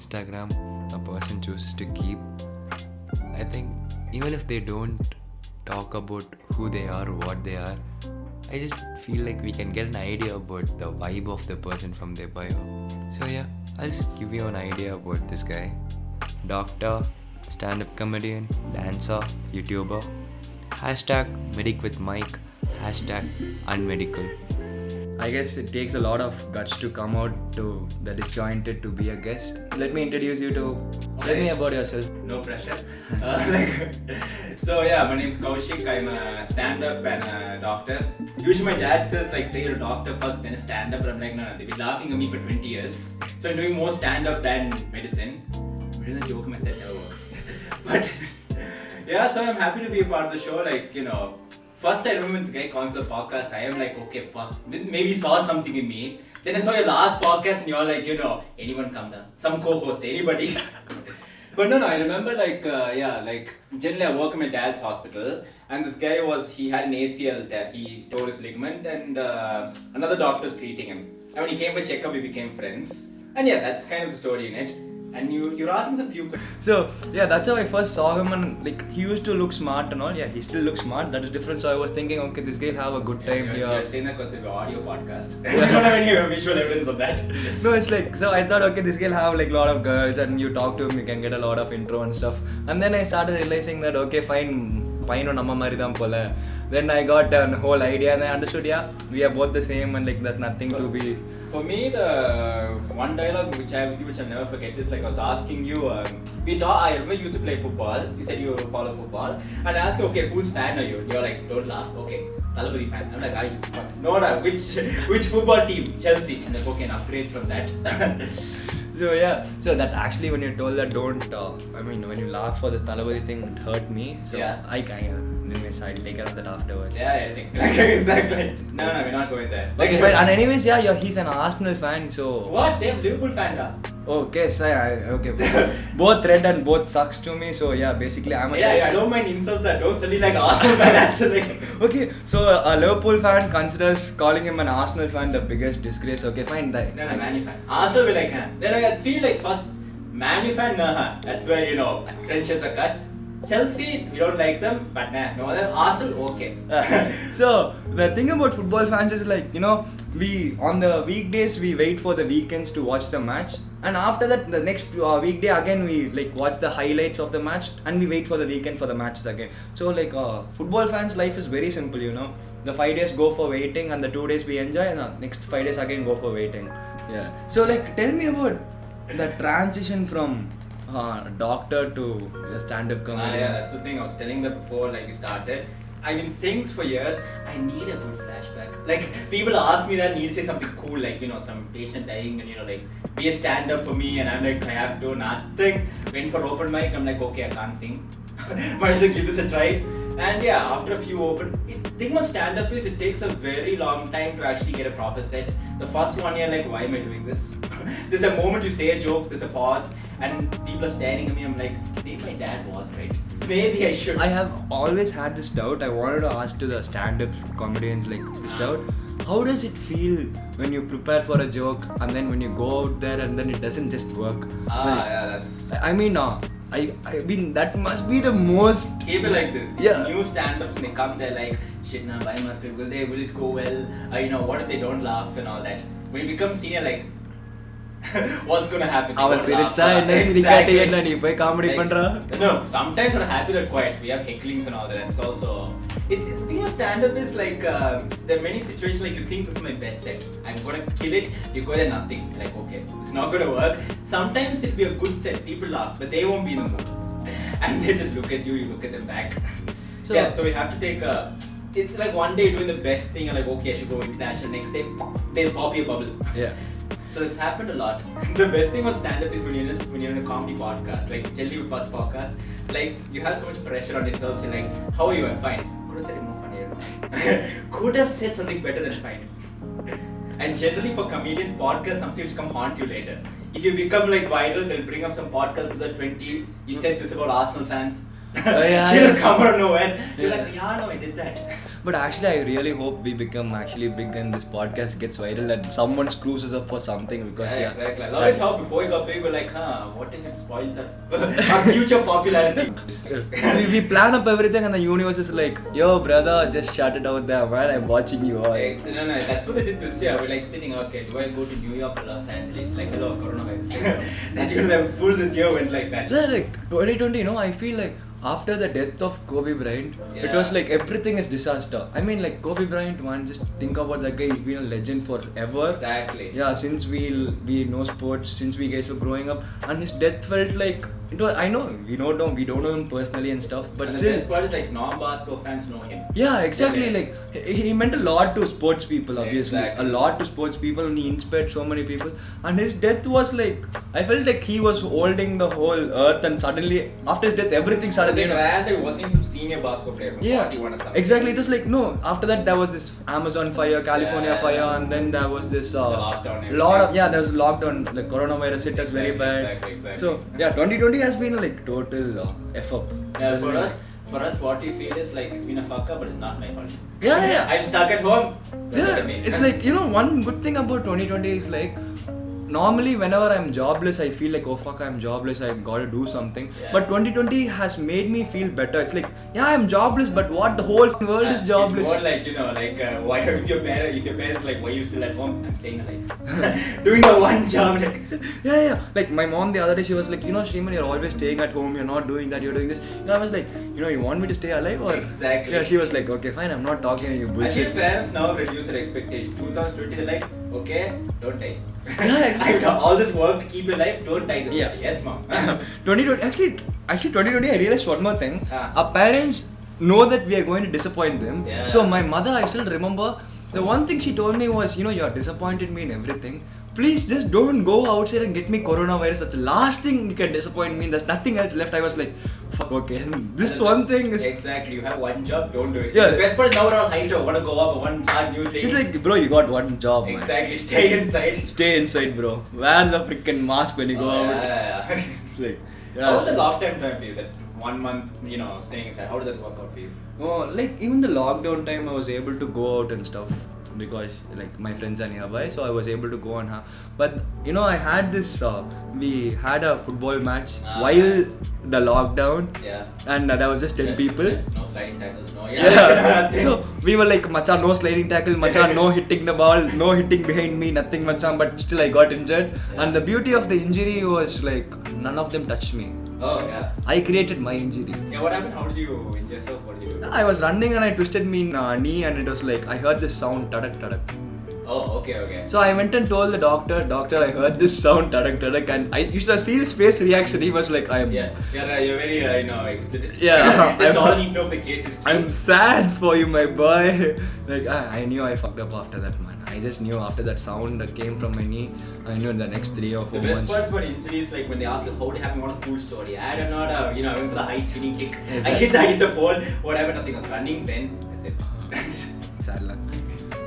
Instagram a person chooses to keep. I think even if they don't talk about who they are, what they are, I just feel like we can get an idea about the vibe of the person from their bio. So yeah, I'll just give you an idea about this guy. Doctor, stand-up comedian, dancer, YouTuber. Hashtag medic with Mike. Hashtag unmedical. I guess it takes a lot of guts to come out to the disjointed to be a guest. Let me introduce you to. Tell me about yourself. No pressure. Uh, like, so yeah, my name's Kaushik. I'm a stand-up and a doctor. Usually my dad says like, say you're a doctor first, then a stand-up. But I'm like, no, no. They've been laughing at me for 20 years. So I'm doing more stand-up than medicine. But the joke in my set never works. but yeah, so I'm happy to be a part of the show. Like, you know, first I remember this guy calling for the podcast. I am like, okay, maybe saw something in me. Then I saw your last podcast and you're like, you know, anyone come down, some co-host, anybody. but no, no, I remember like, uh, yeah, like generally I work in my dad's hospital, and this guy was he had an ACL tear, he tore his ligament, and uh, another doctor's treating him. And when he came for checkup, we became friends. And yeah, that's kind of the story in it And you you're asking some few questions. So yeah, that's how I first saw him, and like he used to look smart and all. Yeah, he still looks smart. That is different. So I was thinking, okay, this guy will have a good time you're, here. You're saying that because it's an audio podcast. I don't have any visual evidence of that. no, it's like so. I thought, okay, this guy will have like a lot of girls, and you talk to him, you can get a lot of intro and stuff. And then I started realizing that okay, fine, பையனும் நம்ம மாதிரி தான் போல then I got a whole idea and I understood yeah we are both the same and like there's nothing to be for me, the one dialogue which I which I'll never forget is like I was asking you. Um, we talk, I remember you used to play football. You said you follow football, and I asked you, okay, whose fan are you? You're like, don't laugh. Okay, Thalapathy fan. I'm like, I fuck. no, no, which which football team? Chelsea. And like, okay, an upgrade from that. so yeah so that actually when you told that don't uh, I mean when you laugh for the Thalapathy thing it hurt me so Yeah. I kind of anyways I'll take care of that afterwards yeah, I think like, exactly. No, no, we're not going there. Okay, but and anyways, yeah, yeah, he's an Arsenal fan, so. what? They have Liverpool fan now. Okay, so yeah, okay. both red and both sucks to me, so yeah, basically I'm a Yeah, yeah, I don't mind insults that don't suddenly like Arsenal fan. That's like. Okay, so a Liverpool fan considers calling him an Arsenal fan the biggest disgrace. Okay, fine. That, No, no, Manu fan. Arsenal will like, huh? Then I feel like first, Manu fan, nah, huh? That's where, you know, friendships are cut. Chelsea, we don't like them, but nah, no, other. Arsenal, okay. so the thing about football fans is like you know we on the weekdays we wait for the weekends to watch the match. And after that the next uh, weekday again we like watch the highlights of the match and we wait for the weekend for the matches again. So like uh, football fans life is very simple you know. The five days go for waiting and the two days we enjoy and the next five days again go for waiting. Yeah. So like tell me about the transition from uh, doctor to a stand-up comedian. Ah, yeah, that's the thing. I was telling that before, like we started. I've been saying this for years. I need a good flashback. Like people ask me that, I need to say something cool, like you know, some patient dying, and you know, like be a stand-up for me, and I'm like, I have to do nothing. Went for open mic. I'm like, okay, I can't sing. Might as well give this a try. And yeah, after a few open, it, thing about stand-up is it takes a very long time to actually get a proper set. The first one, you're like, why am I doing this? there's a moment you say a joke, there's a pause, and people are staring at me. I'm like, maybe my dad was right. Maybe I should. I have always had this doubt. I wanted to ask to the stand-up comedians like this doubt. How does it feel when you prepare for a joke and then when you go out there and then it doesn't just work? Ah, Like, yeah, that's. I mean, uh, I I mean that must be the most. It like this. These Yeah. New stand-ups when they come, they're like, shit, nah, buy market. Will they? Will it go well? Uh, you know, what if they don't laugh and all that? When you become senior, like, what's gonna happen? They அவன் gotta சிரிச்சா laugh. என்ன சிரிக்காட்டி Exactly. என்ன நீ போய் comedy Like, பண்ற No, sometimes we're happy they're quiet. We have hecklings and all that. It's also it's the thing with stand up is like uh, there are many situations like you think this is my best set. I'm gonna kill it. You go there nothing. Like okay, it's not gonna work. Sometimes it'll be a good set. People laugh, but they won't be in the mood, and they just look at you. You look at them back. So- yeah, so we have to take a. It's like one day you're doing the best thing and like okay I should go international. Next day they'll pop your bubble. Yeah. So it's happened a lot. the best thing about stand-up is when you're in a, when you're in a comedy podcast, like Jelly first podcast, like you have so much pressure on yourself. So like, how are you? I'm fine. Could have said it more funnier. Could have said something better than fine. And generally for comedians, podcasts something which come haunt you later. If you become like viral, they'll bring up some podcast with the 20. He said this about Arsenal fans. Oh, yeah, She'll yeah. come out of nowhere. You're Yeah. like, yeah, no, I did that. But actually, I really hope we become actually big and this podcast gets viral and someone screws us up for something because Yeah, yeah, exactly. I love it how before we got big, we're like, huh, what if it spoils our, our future popularity? we, we plan up everything and the universe is like, yo brother, just shut it out there, man. I'm watching you all. Ex- no, no, that's what they did this year. We're like sitting, okay, do I go to New York or Los Angeles? Like, hello, coronavirus. that you know, the full this year went like that. Yeah, like 2020, you know, I feel like after the death of Kobe Bryant, it was like everything is disaster. I mean, like Kobe Bryant, man, just think about that guy. He's been a legend forever. Exactly. Yeah, since we we know sports, since we guys were growing up, and his death felt like was. I know we don't know we don't know him personally and stuff, but and the still, best part is like non-basketball fans know him. yeah, exactly. Like he, meant a lot to sports people, obviously, Exactly. a lot to sports people, and he inspired so many people. And his death was like I felt like he was holding the whole earth, and suddenly after his death, everything It started. was like you know. Wasn't some senior basketball players. some yeah 41 or something. exactly it was like no after that there was this amazon fire california Yeah. fire and then there was this uh, The lockdown lot of yeah there was lockdown Like coronavirus hit us very bad exactly, exactly. so yeah 2020 has been like total uh, f up Yeah, for us, for us, what we feel is like it's been a fuck up, but it's not my fault. Yeah, yeah. I'm stuck at home. Yeah at me. it's like you know one good thing about 2020 is like normally whenever i'm jobless i feel like oh fuck i'm jobless i've got to do something Yeah. but 2020 has made me feel better it's like yeah i'm jobless but what the whole world Uh, is jobless It's more like you know, like uh, why if your parents, if your parents like, why you still at home? I'm staying alive, doing the one job. Like, Yeah, yeah. Like my mom the other day, she was like, you know, Shriman, you're always staying at home. You're not doing that. You're doing this. You know, I was like, you know, you want me to stay alive or? Exactly. Yeah, she was like, okay, fine. I'm not talking to you I feel bullshit. parents now reduce their expectations. 2020, they're like, okay, don't die. Yeah. I've done all this work to keep you alive. Don't die this Yeah. Yes, mom. 2020. Actually, actually, 2020. I realized one more thing. Our parents know that we are going to disappoint them. Yeah. So my mother, I still remember. The one thing she told me was, you know, you're disappointed me in everything. Please just don't go outside and get me coronavirus. That's the last thing you can disappoint me. There's nothing else left. I was like, fuck, okay. This one thing is exactly. You have one job. Don't do it. Yeah. The best part is now we're all hyped up. Want to go up? Want to start new things? It's like, bro, you got one job, man. exactly. Stay inside. Stay inside, bro. Wear the freaking mask when you go Oh, out. yeah, yeah, yeah. It's like, How was the lockdown time for you? That one month, you know, staying inside. How did that work out for you? Oh, like even the lockdown time, I was able to go out and stuff because like my friends are nearby, so I was able to go on have. But you know, I had this. Uh, we had a football match Ah. while the lockdown, Yeah. and uh, there was just ten people. No sliding tackles. No. Yeah. so we were like, Macha, no sliding tackle, Macha, no hitting the ball, no hitting behind me, nothing, Macha. But still, I got injured. Yeah. And the beauty of the injury was like, none of them touched me. Oh yeah. I created my injury. Yeah. What happened? How did you injure yourself? What did you do? I was running and I twisted my uh, knee, and it was like, I heard this sound, tadak tadak. Oh, okay, okay. So I went and told the doctor, Doctor, I heard this sound, tadak tadak. And I you should have seen his face reaction. He was like, I am. yeah, you're, very, uh, you know, explicit. Yeah. That's I'm- all I to know of the case is true. I'm sad for you, my boy. Like I, I knew I fucked up after that, man. I just knew after that sound that came from my knee. I knew in the next three or four The best months. part about injuries, like when they ask you how it happened, what a cool story. I don't know, uh, you know, I went for the high spinning kick. I hit, I hit the pole, whatever, nothing was running. Then that's it. Sad luck.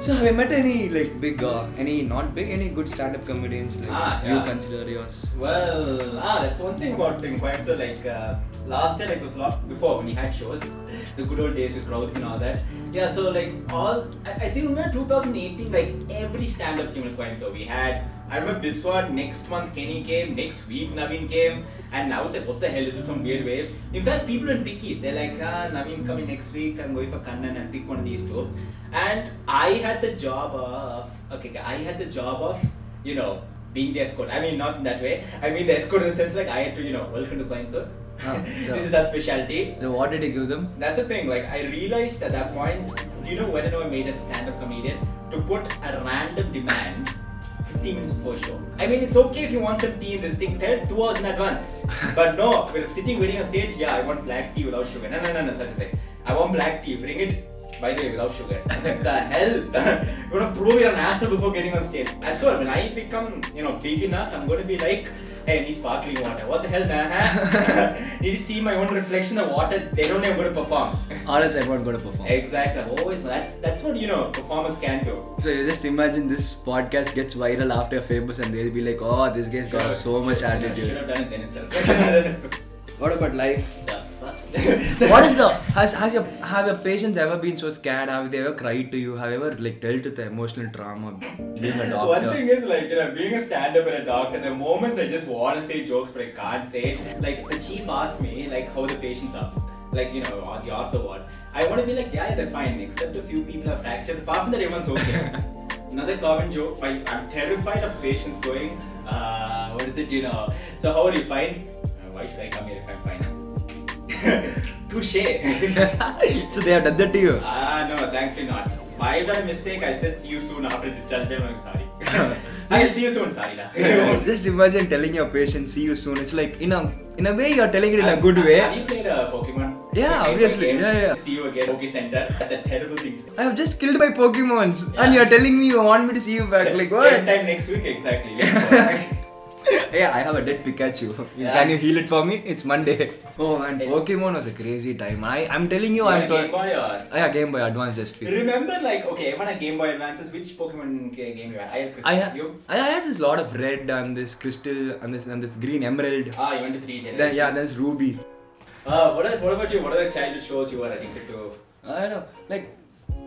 So have you met any like big, uh, any not big, any good stand-up comedians like Ah, you consider yours? Well, ah, that's one thing about in Coimbatore. Like uh, last year, like was a lot before when we had shows, the good old days with crowds and all that. Yeah, so like all, I, I think remember 2018, like every stand-up came to Coimbatore. We had, I remember Biswa. Next month Kenny came. Next week Naveen came, and I was like, what the hell is this? Some weird wave. In fact, people in picky. They're like, ah, Naveen's coming next week. I'm going for Kanan and pick one of these two. And I had the job of okay, I had the job of you know being the escort. I mean, not in that way. I mean the escort in the sense like I had to, you know, welcome to Coimbatore. Ah, so- this is our specialty. So what did he give them? That's the thing. Like I realized at that point, you know when I know I made a stand-up comedian to put a random demand 15 minutes before show. I mean, it's okay if you want some tea in this thing, tell two hours in advance. but no, we're sitting waiting on stage. Yeah, I want black tea without sugar. No, no, no, no, such a thing. I want black tea. Bring it. By the way, without sugar. the hell? you want to prove you're an asshole before getting on stage. That's what. When I become, you know, big enough, I'm going to be like, hey, I need sparkling water. What the hell, man? need to see my own reflection of water. They don't know I'm going to perform. Or else I'm not going to perform. Exactly. I've always that's that's what you know performers can do. So you just imagine this podcast gets viral after famous and they'll be like, oh, this guy's got so much Should attitude. have done it then itself. What about life? Fuck? what is the has has your have your patients ever been so scared? Have they ever cried to you? Have you ever like dealt with the emotional trauma being a doctor? One thing is like you know being a stand-up and a doctor. The moments I just want to say jokes but I can't say it. Like the chief asked me like how the patients are. Like you know on the ortho ward. I want to be like yeah they're fine except a few people have fractures. Apart from that everyone's okay. Another common joke. I, I'm terrified of patients going. Uh, what is it? You know. So how are you fine? Uh, why should I come here if I'm fine? Touche. so they have done that to you. Ah, no, thankfully not. I done a mistake. I said see you soon after discharge. I'm sorry. I'll see you soon. Sorry. Just imagine telling your patient, see you soon. It's like in a in a way you're telling it in a good way. Have you played a Pokemon? Yeah, obviously. game? Yeah, yeah. See you again, Poke Center. That's a terrible thing. I have just killed my Pokemons and you're telling me you want me to see you back. Like what? Same time next week, exactly. yeah, I have a dead Pikachu. Yeah. Can you heal it for me? It's Monday. Oh man, Pokemon was a crazy time. I I'm telling you, You I'm Game Boy or? Oh, yeah, Game Boy Advance SP. Remember, like, okay, when a Game Boy Advances, which Pokemon ga- game you had? I had Crystal. I, ha- you? I I had this lot of red and this crystal and this and this green emerald. Ah, you went to three generations. Then yeah, there's ruby. Uh, what, is, what about you? What are the childhood shows you were addicted to? I don't know. Like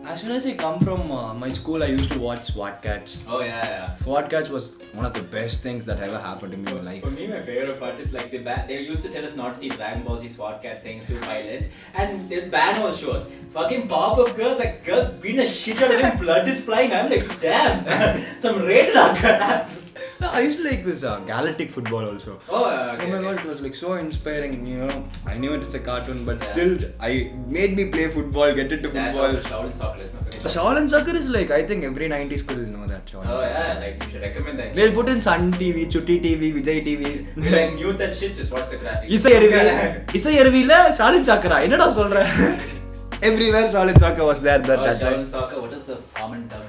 as soon as I come from uh, my school, I used to watch SWAT Kats. Oh, yeah, yeah. SWAT Kats was one of the best things that ever happened to me in my life. For me, my favorite part is like the ba- they used to tell us not to see Dragon Ball Z SWAT Kat saying too violent, and they ban all shows. Fucking pop of girls, like girl beating a shit out of him, blood is flying. I'm like, damn, some rated R crap. I used to like this uh, Galactik Football also. Oh, yeah, okay, oh my okay. god, it was like so inspiring. You know, I knew it's a cartoon, but yeah. still, I made me play football, get into football. Yeah, Shaolin soccer is not Shaolin soccer is like I think every '90s kid will know that. Shaolin oh yeah, like you should recommend that. They'll put in Sun TV, Chutti TV, Vijay TV. We're like mute that shit. Just watch the graphics. இசை அருவியில் இசை அருவியில் ஷாலின் சாக்கரா என்னடா சொல்ற everywhere Shaolin soccer was there that Oh, Shaolin Soccer. What is the common term?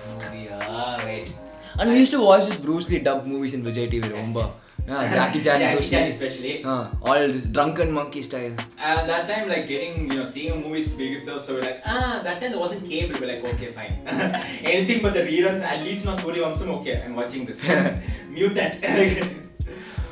And we used to watch these Bruce Lee dubbed movies in Vijay TV, remember? Yeah, Jackie Chan, Jackie Chan especially. Uh, all drunken monkey style. And that time, like getting, you know, seeing a movie big itself, so we're like, ah, that time there wasn't cable. We're like, okay, fine. Anything but the reruns, at least not Surya Vamsam, okay, I'm watching this. Mute that.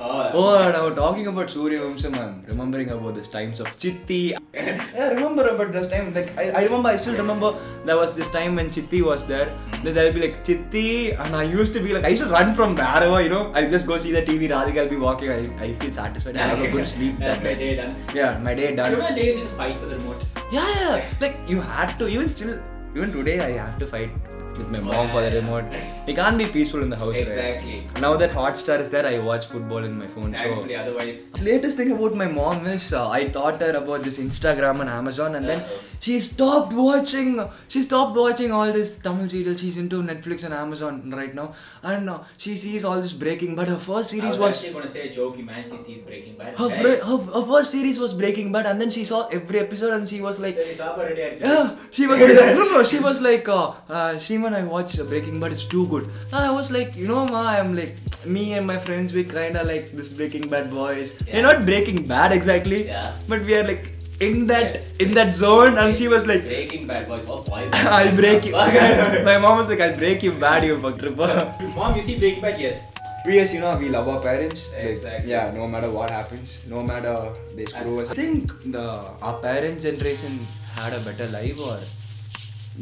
oh, Oh, now talking about Surya Vamsam, I'm remembering about this times of Chithi. I remember about this time. Like I, I remember, I still remember there was this time when Chithi was there. Hmm. Then there'll be like Chithi, and I used to be like I used to run from wherever, you know. I'll just go see the TV. Radhika will be walking. I, I feel satisfied. I have a good sleep. That's my day done. Yeah, my day done. Remember the days you fight for the remote? Yeah, yeah. Like you had to. Even still, even today, I have to fight with my mom for the remote. it can't be peaceful in the house, exactly. Right? Now that Hotstar is there, I watch football in my phone. Thankfully, so. otherwise. The latest thing about my mom is uh, I taught her about this Instagram and Amazon, and then uh-huh. she stopped watching. She stopped watching all this Tamil serial. She's into Netflix and Amazon right now, and uh, she sees all this Breaking But Her first series I was. Actually, gonna say a joke. Man, she sees Breaking Bad. Her, her, her first series was Breaking Bad, and then she saw every episode, and she was like. So, yeah, she was. no, no, she was like. Uh, uh, she Shimon, I watched uh, Breaking Bad, it's too good. I was like, you know, ma, I'm like, me and my friends, we kinda like this Breaking Bad boys. Yeah. We're not Breaking Bad exactly, Yeah. but we are like in that in that zone, and she was like, Breaking Bad boys. Oh boy. I'll break you. my mom was like, I'll break you bad, you fuck tripper. Mom, you see Breaking Bad? Yes. We yes, you know, we love our parents. Like, Exactly. yeah, no matter what happens, no matter they screw us. I think the our parents' generation had a better life, or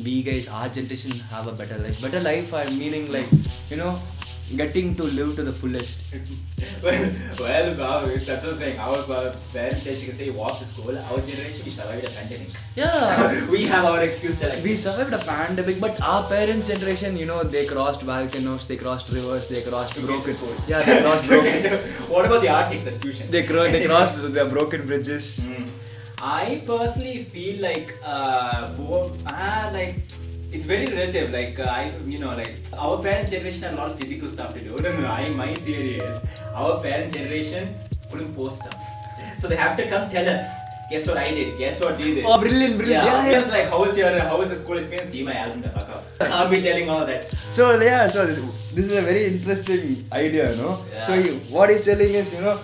we guys, our generation, have a better life. Better life, I'm meaning like, you know, getting to live to the fullest. well, well, that's what I'm saying. Our parents can say walk to school. Our generation, we survived a pandemic. Yeah. we have our excuse to like. we survived a pandemic, but our parents' generation, you know, they crossed volcanoes, they crossed rivers, they crossed to broken. Yeah, they crossed broken. what about the Arctic, the they, cro- they crossed the broken bridges. Mm. I personally feel like uh, bo- ah, like it's very relative. Like uh, I, you know, like our parents' generation had a lot of physical stuff to do. No. I, my theory is our parents' generation couldn't post stuff, so they have to come tell us. Guess what I did? Guess what they did? Oh, brilliant, brilliant. Yeah, Yeah, yeah. it's like how was your how was the school experience? See my album, the fuck off. I'll be telling all that. So yeah, so this, this is a very interesting idea, no? Yeah. So he, what he's telling is, you know,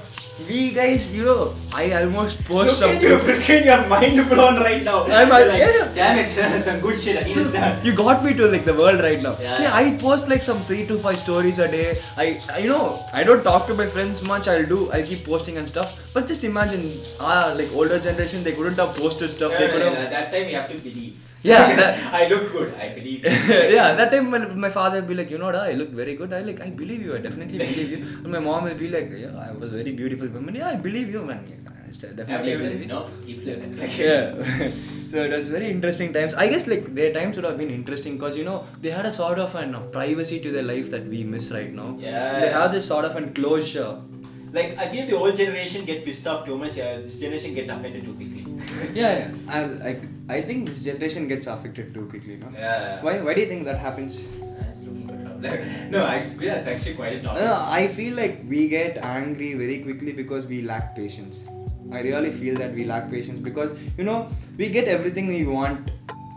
we guys, you know, I almost post Look at something. you, freaking your mind blown right now. I'm like, yeah. Damn it, some good shit. I done. You got me to like the world right now. Yeah, Yeah. I post like some three to five stories a day. I, I, you know, I don't talk to my friends much. I'll do, I'll keep posting and stuff. But just imagine, ah, like older generation, they couldn't have posted stuff. No, they no, could no, have. that time you have to believe. Yeah, that- I look good. I believe. yeah, that time when my father would be like, you know, da, I look very good. I like, I believe you. I definitely believe you. And my mom will be like, yeah, I was a very beautiful woman. Yeah, I believe you, man. I still Have definitely evidence, you you. know. Keep living. Like, yeah so it was very interesting times i guess like their times would have been interesting because you know they had a sort of an uh, privacy to their life that we miss right now Yeah. they have this sort of an closure like I feel the old generation get pissed off too much. Yeah, this generation get offended too quickly. yeah, yeah. I, like I think this generation gets affected too quickly no Yeah. why why do you think that happens I was looking for trouble. Like, no, I, yeah, it's actually quite a topic. No, I feel like we get angry very quickly because we lack patience. I really feel that we lack patience because you know we get everything we want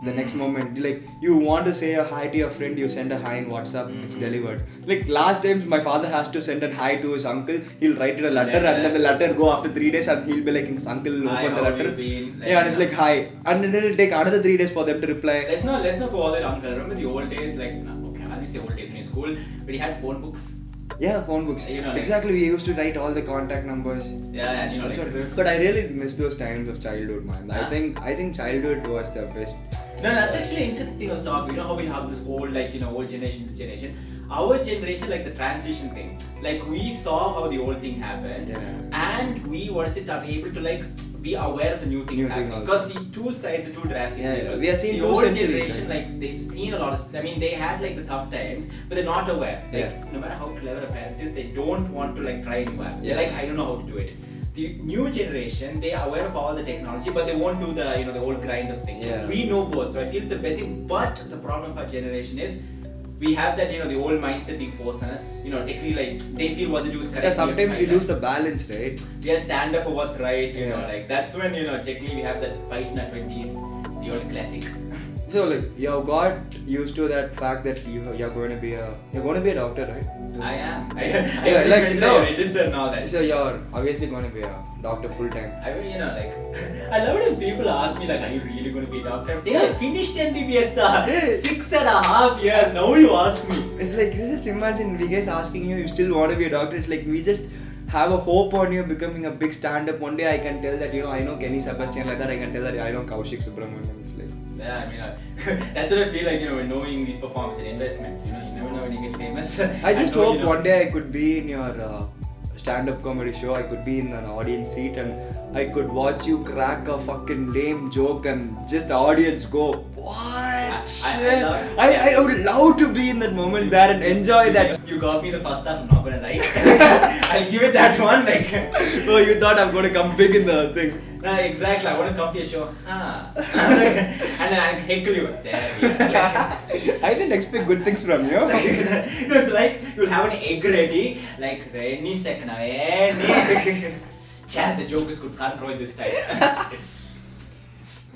the next moment. Like you want to say a hi to your friend, you send a hi in WhatsApp, it's delivered. Like last times, my father has to send a hi to his uncle. He'll write it a letter, and then the letter go after three days, and he'll be like, his uncle will open the letter. Like, yeah, and it's like hi, and then it'll take another three days for them to reply. Let's not let's not go all that uncle. Remember the old days, like nah, okay, I'll say old days in school, but he had phone books. Yeah, phone books. You know, like- exactly. We used to write all the contact numbers. Yeah, and you know, like, what- but I really miss those times of childhood, man. I Ah. think I think childhood was the best. No, that's actually interesting thing I was talking. You know how we have this old, like, you know, old generation, this generation. Our generation, like the transition thing. Like, we saw how the old thing happened. Yeah. And we, what is it, are able to, like, be aware of the new things New happening. Because the two sides are too drastic. Yeah, yeah. We have seen the old generation, right? like, they've seen a lot of, I mean, they had, like, the tough times, but they're not aware. Like, Yeah. no matter how clever a parent is, they don't want to, like, try a new app. They're Yeah. like, I don't know how to do it. The new generation, they are aware of all the technology, but they won't do the, you know, the old grind of things. Yeah. We know both, so I feel it's a basic. But the problem of our generation is we have that, you know, the old mindset being forced on us. You know, technically, like they feel what they do is correct. Yeah, we have to sometimes we lose the balance, right? We have stand up for what's right. You know, like that's when you know, technically, we have that fight in our twenties, the old classic. So like you have got used to that fact that you you're going to be a you're going to be a doctor, right? I am. I, I Yeah, really like, no. I registered and all that. So you're obviously going to be a doctor full time. I mean, you know, like, I love it when people ask me, like, are you really going to be a doctor? Yeah, I finished MBBS, da. Six and a half years. Now you ask me. It's like just imagine we guys asking you, you still want to be a doctor. It's like we just have a hope on you becoming a big stand-up. One day I can tell that you know I know Kenny Sebastian like that. I can tell that I know Kaushik Subramanian. It's like Yeah, I mean, uh, that's what I feel like, you know, knowing these performances an investment. You know, you never know when you get famous. I just know, hope you know, one day I could be in your uh, stand-up comedy show. I could be in an audience seat and I could watch you crack a fucking lame joke and just the audience go, what? I- I shit?" love- I, I, would love to be in that moment there and enjoy that. You got me the first half, I'm not gonna lie. I'll give it that one. Like, oh, you thought I'm to come big in the thing. no, exactly. I want to come to your show. Ah. and I heckle you. There we are. Like, I didn't expect good things from you. no, it's like you'll have an egg ready, like any second, any. Chad, the joke is good. Can't throw it this time.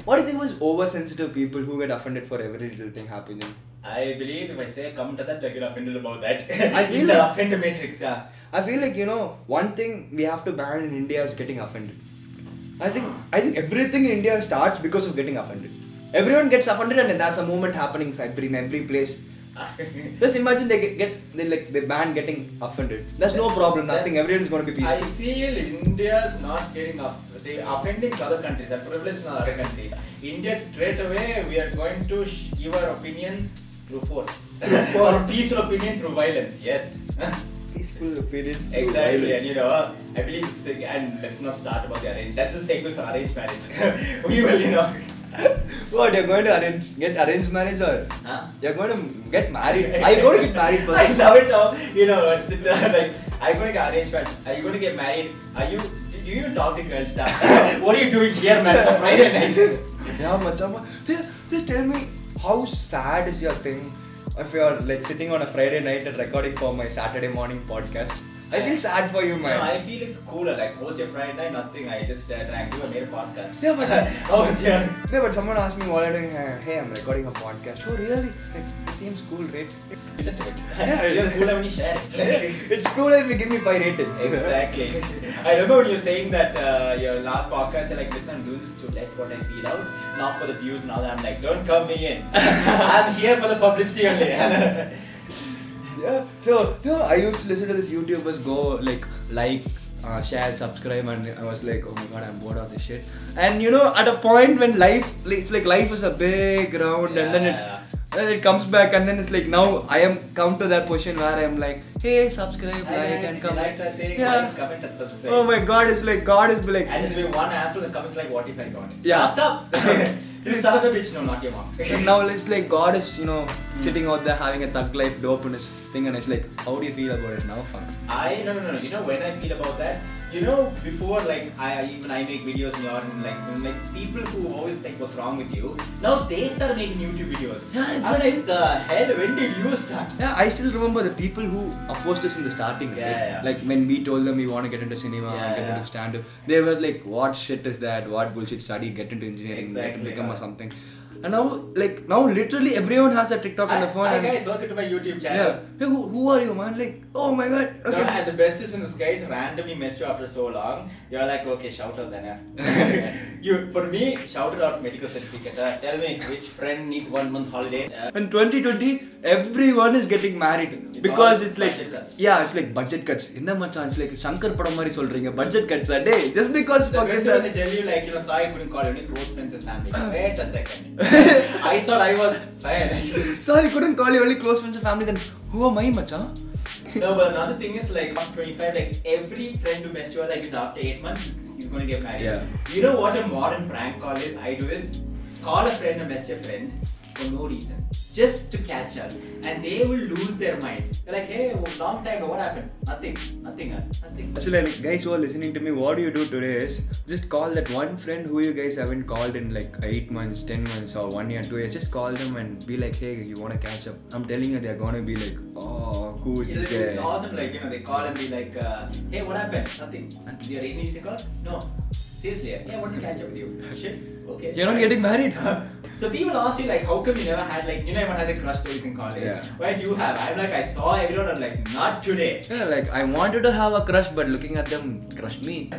What do you think was oversensitive people who get offended for every little thing happening? I believe if I say come to that, I get offended about that. I feel it's like- matrix, yeah. I feel like you know one thing we have to ban in India is getting offended. I think I think everything in India starts because of getting offended. Everyone gets offended and there's a movement happening every in every place. Just imagine they get, get they like they ban getting offended. There's no problem, nothing. That's- Everyone is going to be peaceful. I feel India's not getting off. They offending other countries. Are privileged in other countries. India straight away we are going to sh- give our opinion through force. or peaceful opinion through violence. Yes. Peaceful opinions. through exactly. violence. And you know, I believe, and let's not start about the arranged. That's a segue for arranged marriage. we will, you know. Oh, what you're going to arrange get arranged marriage or Huh? you're going to get married? Are you going to get married first? I love it how you know it's it, like are you going to get arranged marriage? Are you going to get married? Are you do you even talk to girls stuff? what are you doing here, man? It's a Friday night. yeah, machama. Yeah, Just tell me how sad is your thing if you're like sitting on a Friday night and recording for my Saturday morning podcast. I feel sad for you, man. No. I feel it's cooler. Like, what's your Friday night? Nothing. I just uh, drank you and made a podcast. Yeah, but- how was your? Yeah, but someone asked me what I'm doing. uh, Hey, I'm recording a podcast. Oh, really? Like, it seems cool, right? Listen to it. Yeah. it's cooler when you share it. it's cool if you give me five ratings. Exactly. I remember when you were saying that uh, your last podcast, you're like, listen, I'm doing this to let what I feel out, not for the views and all that. I'm like, don't come me in. I'm here for the publicity only. Yeah. So, you know, I used to listen to this YouTubers go like like, uh, share, subscribe, and I was like, oh my god, I'm bored of this shit. And you know, at a point when life, it's like life is a big round, and then it. Yeah. And then it comes back, and then it's like now I am come to that position where I'm like, hey, subscribe, Hi like, and comment. like Yeah. like, comment and subscribe. Oh my god, it's like God is like. And there'll be one answer that comments like, what if I got it? Yeah. You son of a bitch, no, not your mom. And now it's like God is, you know, sitting out there having a thug life dope in his thing, and it's like, how do you feel about it now, fun? I no no no. You know when I feel about that. You know before like I even I make videos and you're in, like when, like people who always think what's wrong with you. Now they start making YouTube videos. Yeah, exactly. like the hell. When did you start? Yeah, I still remember the people who opposed us in the starting. Yeah, right? yeah. Like when we told them we want to get into cinema, Yeah, get yeah. into stand up, they were like, "What shit is that? What bullshit study? Get into engineering, Exactly, get, become yeah. a something." And now, like now, literally everyone has a TikTok on Hi, the phone. hi and, guys, welcome to my YouTube yeah, channel. hey, who, who are you, man? Like, oh my god. No, Okay. and the best is when this guys randomly messed you after so long. You're like, okay, shout out then. yeah. you for me, shout out medical certificate. Uh, tell me which friend needs one month holiday. Uh, In 2020, everyone is getting married It's because all it's like budget cuts. yeah, it's like budget cuts. என்ன மச்சான் it's like Shankar படம் மாதிரி சொல்றீங்க budget cuts are day just because The fucking best when they tell you like you know sorry I couldn't call you only close friends I thought I was fine. Sorry, couldn't call you only close friends and family. Then who am I, macha? no, but another thing is like 25, like every friend who messed you like is after eight months, he's gonna get married. Yeah. You know what a modern prank call is? I do is call a friend a message friend for no reason just to catch up, and they will lose their mind. They're like, hey, long time ago, what happened? Nothing, nothing, nothing. Actually, like, guys who are listening to me, what do you do today is just call that one friend who you guys haven't called in like 8 months, 10 months, or 1 year, 2 years. Just call them and be like, hey, you want to catch up. I'm telling you, they're gonna be like, oh, who is It's, this it's guy? awesome. Like you know, they call and be like, uh, "Hey, what happened? Nothing. You're any easy call? No. Seriously? Yeah, what to catch up with you? Shit. Okay. You're not getting married. so people ask you like, how come you never had like, you know, everyone has a crush stories in college. Yeah. Why do you have? I'm like, I saw everyone. I'm like, not today. Yeah, like I wanted to have a crush, but looking at them crushed me.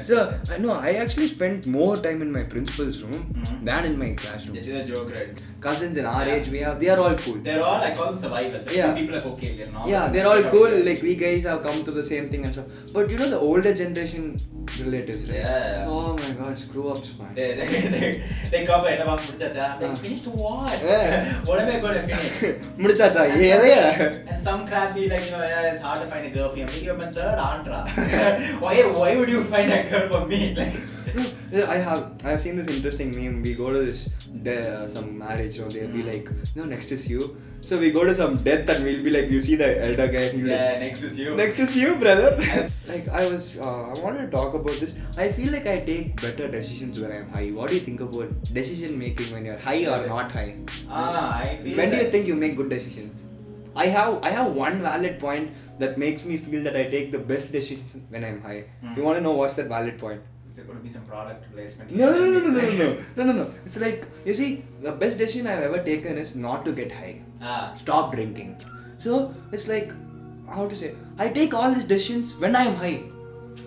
So I know I actually spent more time in my principal's room mm-hmm. than in my classroom. This is a joke, right? Cousins in our yeah. age, we have they are all cool. They're all I call them survivors. Like, yeah, people are okay. They're normal. Yeah, they're all cool. Like, like we guys have come through the same thing and stuff. But you know the older generation relatives, right? Yeah. yeah. Oh my God, screw ups, smart. They they they, come and about mudichacha. they ah. finished what? Yeah. what am I going to finish? mudichacha. Yeah, yeah. And some crappy like you know yeah, it's hard to find a girl for you. are my third auntra. why why would you find a girl for me? Like, I have I have seen this interesting meme. We go to this de- uh, some marriage, you know, they'll be Mm. like, no, next is you. So we go to some death and we'll be like, you see the elder guy, and yeah, like, next is you. Next is you, brother. like I was, uh, I wanted to talk about this. I feel like I take better decisions when I'm high. What do you think about decision making when you're high or not high? Ah, I feel When do you think you make good decisions? I have I have one valid point that makes me feel that I take the best decisions when I'm high. Hmm. You want to know what's that valid point? Is there going to be some product placement? No, no, no, no, no, no, no, no, no, no. It's like you see, the best decision I've ever taken is not to get high. Ah, Stop drinking. So it's like how to say? I take all these decisions when I'm high.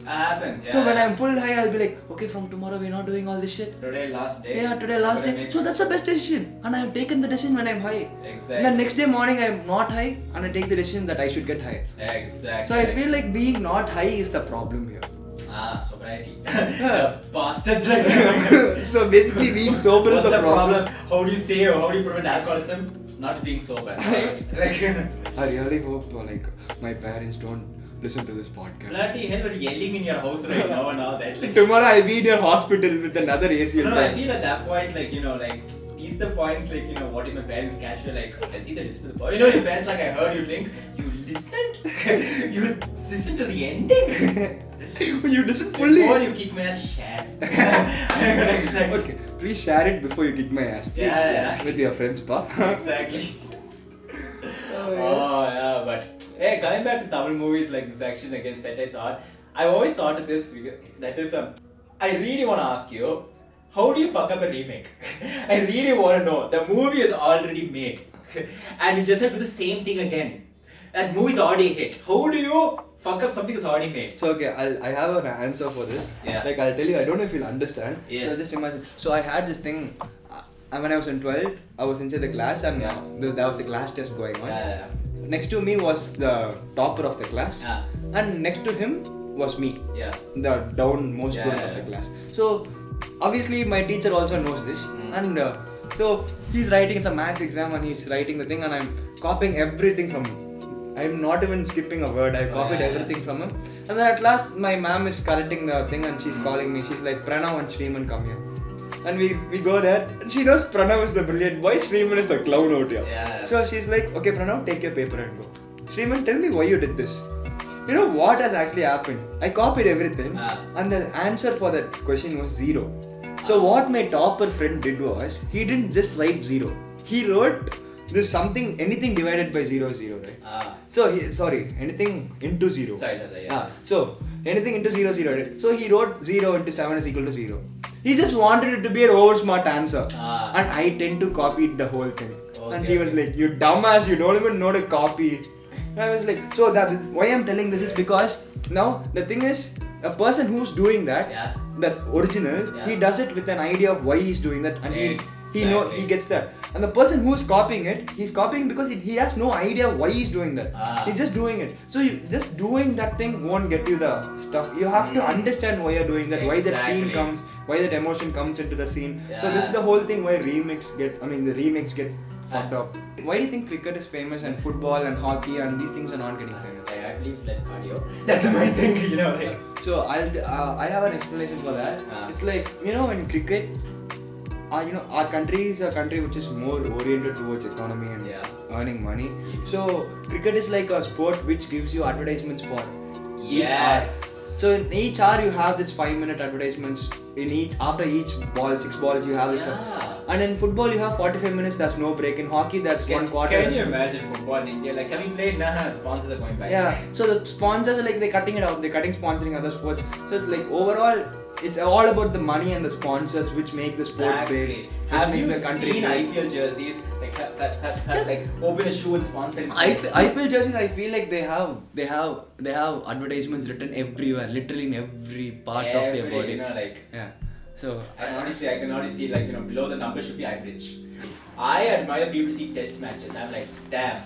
Happens. Yeah. So when I'm full high, I'll be like, okay, from tomorrow we're not doing all this shit. today last day. Yeah, today last Today day. So that's the best decision, and I've taken the decision when I'm high. Exactly. The next day morning I'm not high, and I take the decision that I should get high. Exactly. So I feel like being not high is the problem here. Ah, sobriety. bastards. so basically, being sober is What's the, the problem? How do you say how do you prevent alcoholism? not being sober. Right? like, I really hope like my parents don't listen to this podcast. bloody hell, are you yelling in your house right now and all that? Like, Tomorrow I'll be in your hospital with another ACL. No, no, I feel at that point, like, you know, like, these the points, like, you know, what if my parents catch me, like, let's see the listen to the point. You know, your parents, like, I heard you think, you listened? you listened to the ending? you listen fully. Before you kick my ass, share. Exactly. Okay, please share it before you kick my ass. Please Yeah, share yeah. With your friends, pa. exactly. Oh, yeah. Oh yeah, but hey, coming back to Tamil movies like this action against set, I thought I've always thought of this. That is, um, I really want to ask you, how do you fuck up a remake? I really want to know. The movie is already made, and you just have to do the same thing again. That movie's already hit. How do you fuck up something that's already made? So okay, I'll, I have an answer for this. Yeah. Like I'll tell you, I don't know if you'll understand. Yeah. So just imagine. So I had this thing. Uh, when I was in 12th, I was inside the class and Yeah. th- there was a class test going on. Yeah, yeah, Next to me was the topper of the class, Yeah. and next to him was me, yeah. the downmost Yeah, student yeah, of the class. So obviously my teacher also knows this, Mm. and uh, so he's writing a maths exam and he's writing the thing, and I'm copying everything from. him. I'm not even skipping a word. I copied everything from him, and then at last my ma'am is correcting the thing, and she's Mm. calling me. She's like, Pranav and Shreeman come here. And we, we go there, and she knows Pranav is the brilliant boy, Shreeman is the clown out here. Yeah. So she's like, okay, Pranav, take your paper and go. Shreeman, tell me why you did this. You know what has actually happened? I copied everything, Ah. and the answer for that question was zero. So what my topper friend did was he didn't just write zero. He wrote this something anything divided by zero is zero, right? Ah. So he, sorry, anything into zero. Sorry, sorry, yeah. Ah, so anything into zero zero. Right? So he wrote zero into seven is equal to zero. He just wanted it to be an over smart answer, Ah. and I tend to copy the whole thing. and she was like, "You dumbass! You don't even know to copy." And I was like, "So that is why I'm telling this is because now the thing is, a person who's doing that, Yeah. that original, Yeah. he does it with an idea of why he's doing that, and he he know he gets that. And the person who's copying it, he's copying because he, he has no idea why he's doing that. Ah. He's just doing it. So you, just doing that thing won't get you the stuff. You have to Mm. understand why you're doing that, why that scene comes, why that emotion comes into that scene. So this is the whole thing why remix get. I mean the remix get fucked up. Why do you think cricket is famous and football and hockey and these things are not getting famous? At least less cardio. That's my thing, you know, like. So I'll uh, I have an explanation for that. Ah. It's like you know in cricket, uh, you know our country is a country which is more oriented towards economy and Yeah. earning money. So cricket is like a sport which gives you advertisements for each hour. So in each hour you have this five minute advertisements. In each after each ball, six balls you have this. Yeah. And in football you have 45 minutes. That's no break. In hockey that's Can, one quarter. can you imagine football in India? Like, can we play? Nah, sponsors are going back. yeah, so the sponsors are like they're cutting it out, they're cutting sponsoring other sports. So it's like overall, it's all about the money and the sponsors which make the sport Exactly. big, which Have makes you the country seen big. IPL jerseys? Like, ha, ha, ha, ha, like open a shoe and sponsor. IP, IPL jerseys, I feel like they have they have they have advertisements written everywhere, literally in every part of their Every, body. You know, like Yeah. So I can see, I can only see like you know below the number should be average. I admire people see test matches. I'm like, damn.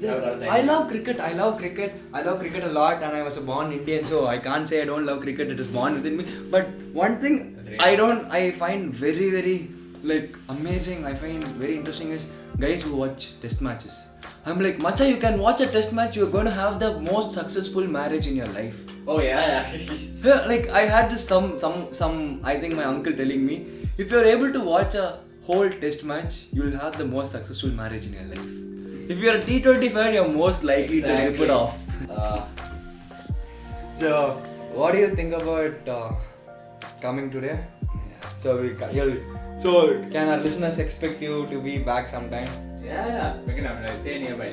You have a lot of time. I love cricket. I love cricket. I love cricket a lot, and I was a born Indian, so I can't say I don't love cricket. It is born within me. But one thing I don't, I find very, very like amazing. I find very interesting is guys who watch test matches. I'm like, Macha, you can watch a test match. You're going to have the most successful marriage in your life. Oh yeah, yeah. Yeah, like I had this some some some I think my uncle telling me if you're able to watch a whole test match, you'll have the most successful marriage in your life. If you're a T20 fan, you're most likely to rip Exactly. it off. Uh, So, what do you think about uh, coming today? So we so can our listeners expect you to be back sometime? Yeah, yeah. Freaking I'm gonna stay nearby.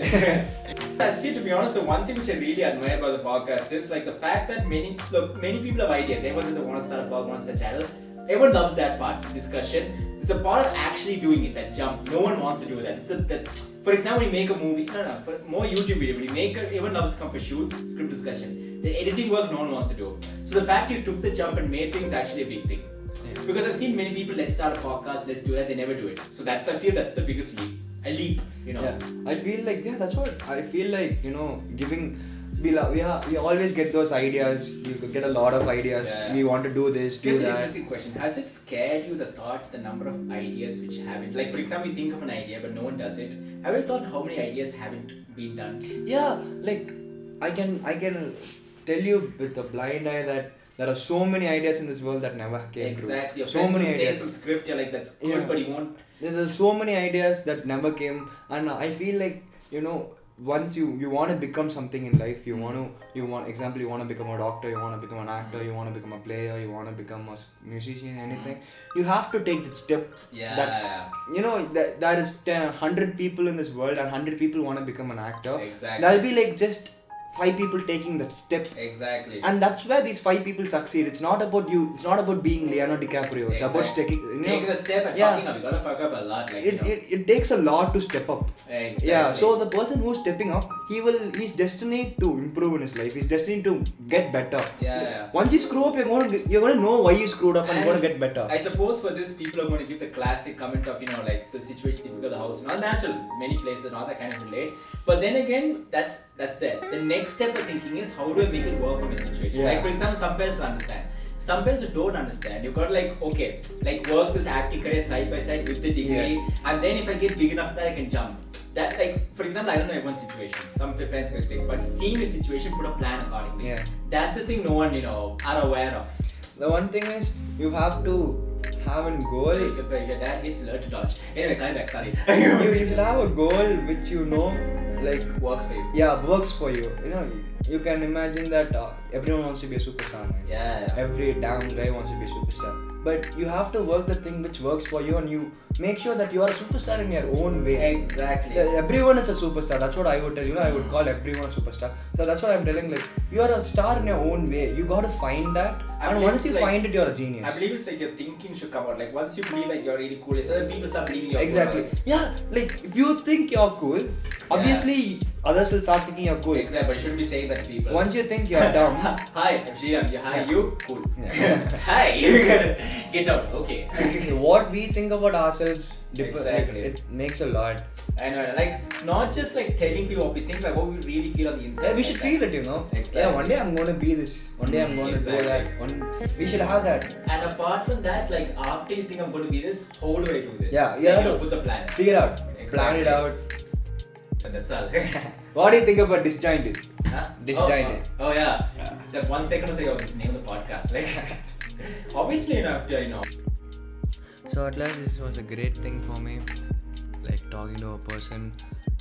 See, to be honest, the one thing which I really admire about the podcast is like the fact that many look, many people have ideas. Everyone says, I want to start a blog, want to start a channel. Everyone loves that part, discussion. It's a part of actually doing it, that jump. No one wants to do that. The, the, for example, when you make a movie, no, no, for more YouTube video, when you make a, everyone loves come for shoots, script discussion. The editing work, no one wants to do. So the fact you took the jump and made things actually a big thing. Because I've seen many people, let's start a podcast, let's do that, they never do it. So that's, I feel that's the biggest leap. A leap, you know. Yeah, I feel like yeah, that's what I feel like. You know, giving we lo- we, are, we always get those ideas. You get a lot of ideas. Yeah. We want to do this, do Here's an that. interesting question. Has it scared you the thought, the number of ideas which haven't, like for example, you think of an idea but no one does it. Have you thought how many ideas haven't been done? Yeah, like I can I can tell you with a blind eye that there are so many ideas in this world that never came Exactly. True. So many say ideas. some script, you're like, that's good, Yeah. but you won't. There's so many ideas that never came, and I feel like you know once you you want to become something in life, you want to you want example you want to become a doctor, you want to become an actor, you want to become a player, you want to become a musician, anything. You have to take that step. Yeah. That you know that there is 10, 100 people in this world, and hundred people want to become an actor. Exactly. There'll be like just five people taking that step Exactly. and that's where these five people succeed it's not about you it's not about being Leonardo DiCaprio it's about taking you know, Taking the step and yeah. fucking up. You gotta fuck up a lot. Like, it, you know. it, it takes a lot to step up exactly. yeah so the person who's stepping up he will he's destined to improve in his life he's destined to get better Yeah, yeah. once you screw up you're going to you're going to know why you screwed up and, you're going to get better I suppose for this, people are going to give the classic comment of, you know, like the situation difficult, the house, not natural, many places and all that kind of relate. But then again, that's that's there. The next step of thinking is how do I make it work for my situation? Yeah. Like for example, some parents will understand. Some parents don't understand. You've got like, okay, like work this acting career side by side with the degree, and then if I get big enough that I can jump. That like, for example, I don't know everyone's situation. Some parents can take, but seeing the situation, put a plan accordingly. Yeah. That's the thing no one, you know, are aware of. the one thing is you have to have a goal If your, dad hits, learn to dodge. Anyway, coming back, sorry. you, you should have a goal which you know like Works for you. yeah works for you you know you can imagine that uh, everyone wants to be a superstar. Yeah, yeah. every damn guy wants to be a superstar but you have to work the thing which works for you and you make sure that you are a superstar in your own way Exactly. Everyone is a superstar that's what i would tell you know i would hmm. call everyone a superstar so that's what i'm telling like you are a star in your own way you got to find that I and once you like- find it you're a genius I believe it's like your thinking should come out. Like once you believe like you're really cool, it's other people start believing you're exactly cool. yeah like if you think you're cool obviously others will start thinking you're cool Exactly, but you shouldn't be saying that to people. once you think you're dumb Hi, I'm Sriram. Hi, Yeah. you cool. Yeah. hi, get out. Okay. what we think about ourselves dep- Exactly. it, it makes a lot I know, like not just like telling people what we think, like what we really feel on the inside. yeah, we like should that. feel it you know Exactly. yeah one day i'm going to be this one day i'm going to exactly. do that one we should have that And apart from that, like after you think I'm going to be this, how do I do this? Yeah, you Like, have know, to- put the plan. figure out plan it out And that's all. what do you think about disjointed Huh? Disjointed. Oh, oh, oh yeah. That one second was like, oh, this name of the podcast. Like, obviously, know, you know. So at last, this was a great thing for me, like talking to a person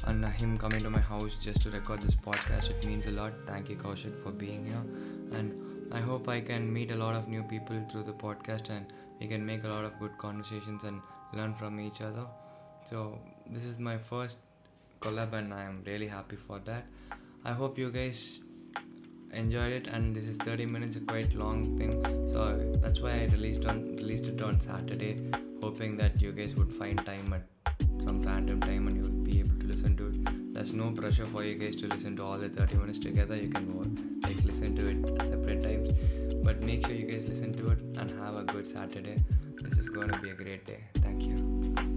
and him coming to my house just to record this podcast. It means a lot. Thank you, Kaushik, for being here, and I hope I can meet a lot of new people through the podcast, and we can make a lot of good conversations and learn from each other. So this is my first collab, and I am really happy for that. I hope you guys enjoyed it and this is 30 minutes a quite long thing. So that's why i released on released it on saturday hoping that you guys would find time at some random time and you will be able to listen to it. There's no pressure for you guys to listen to all the 30 minutes together. You can more like listen to it at separate times. But make sure you guys listen to it and have a good saturday. This is going to be a great day. Thank you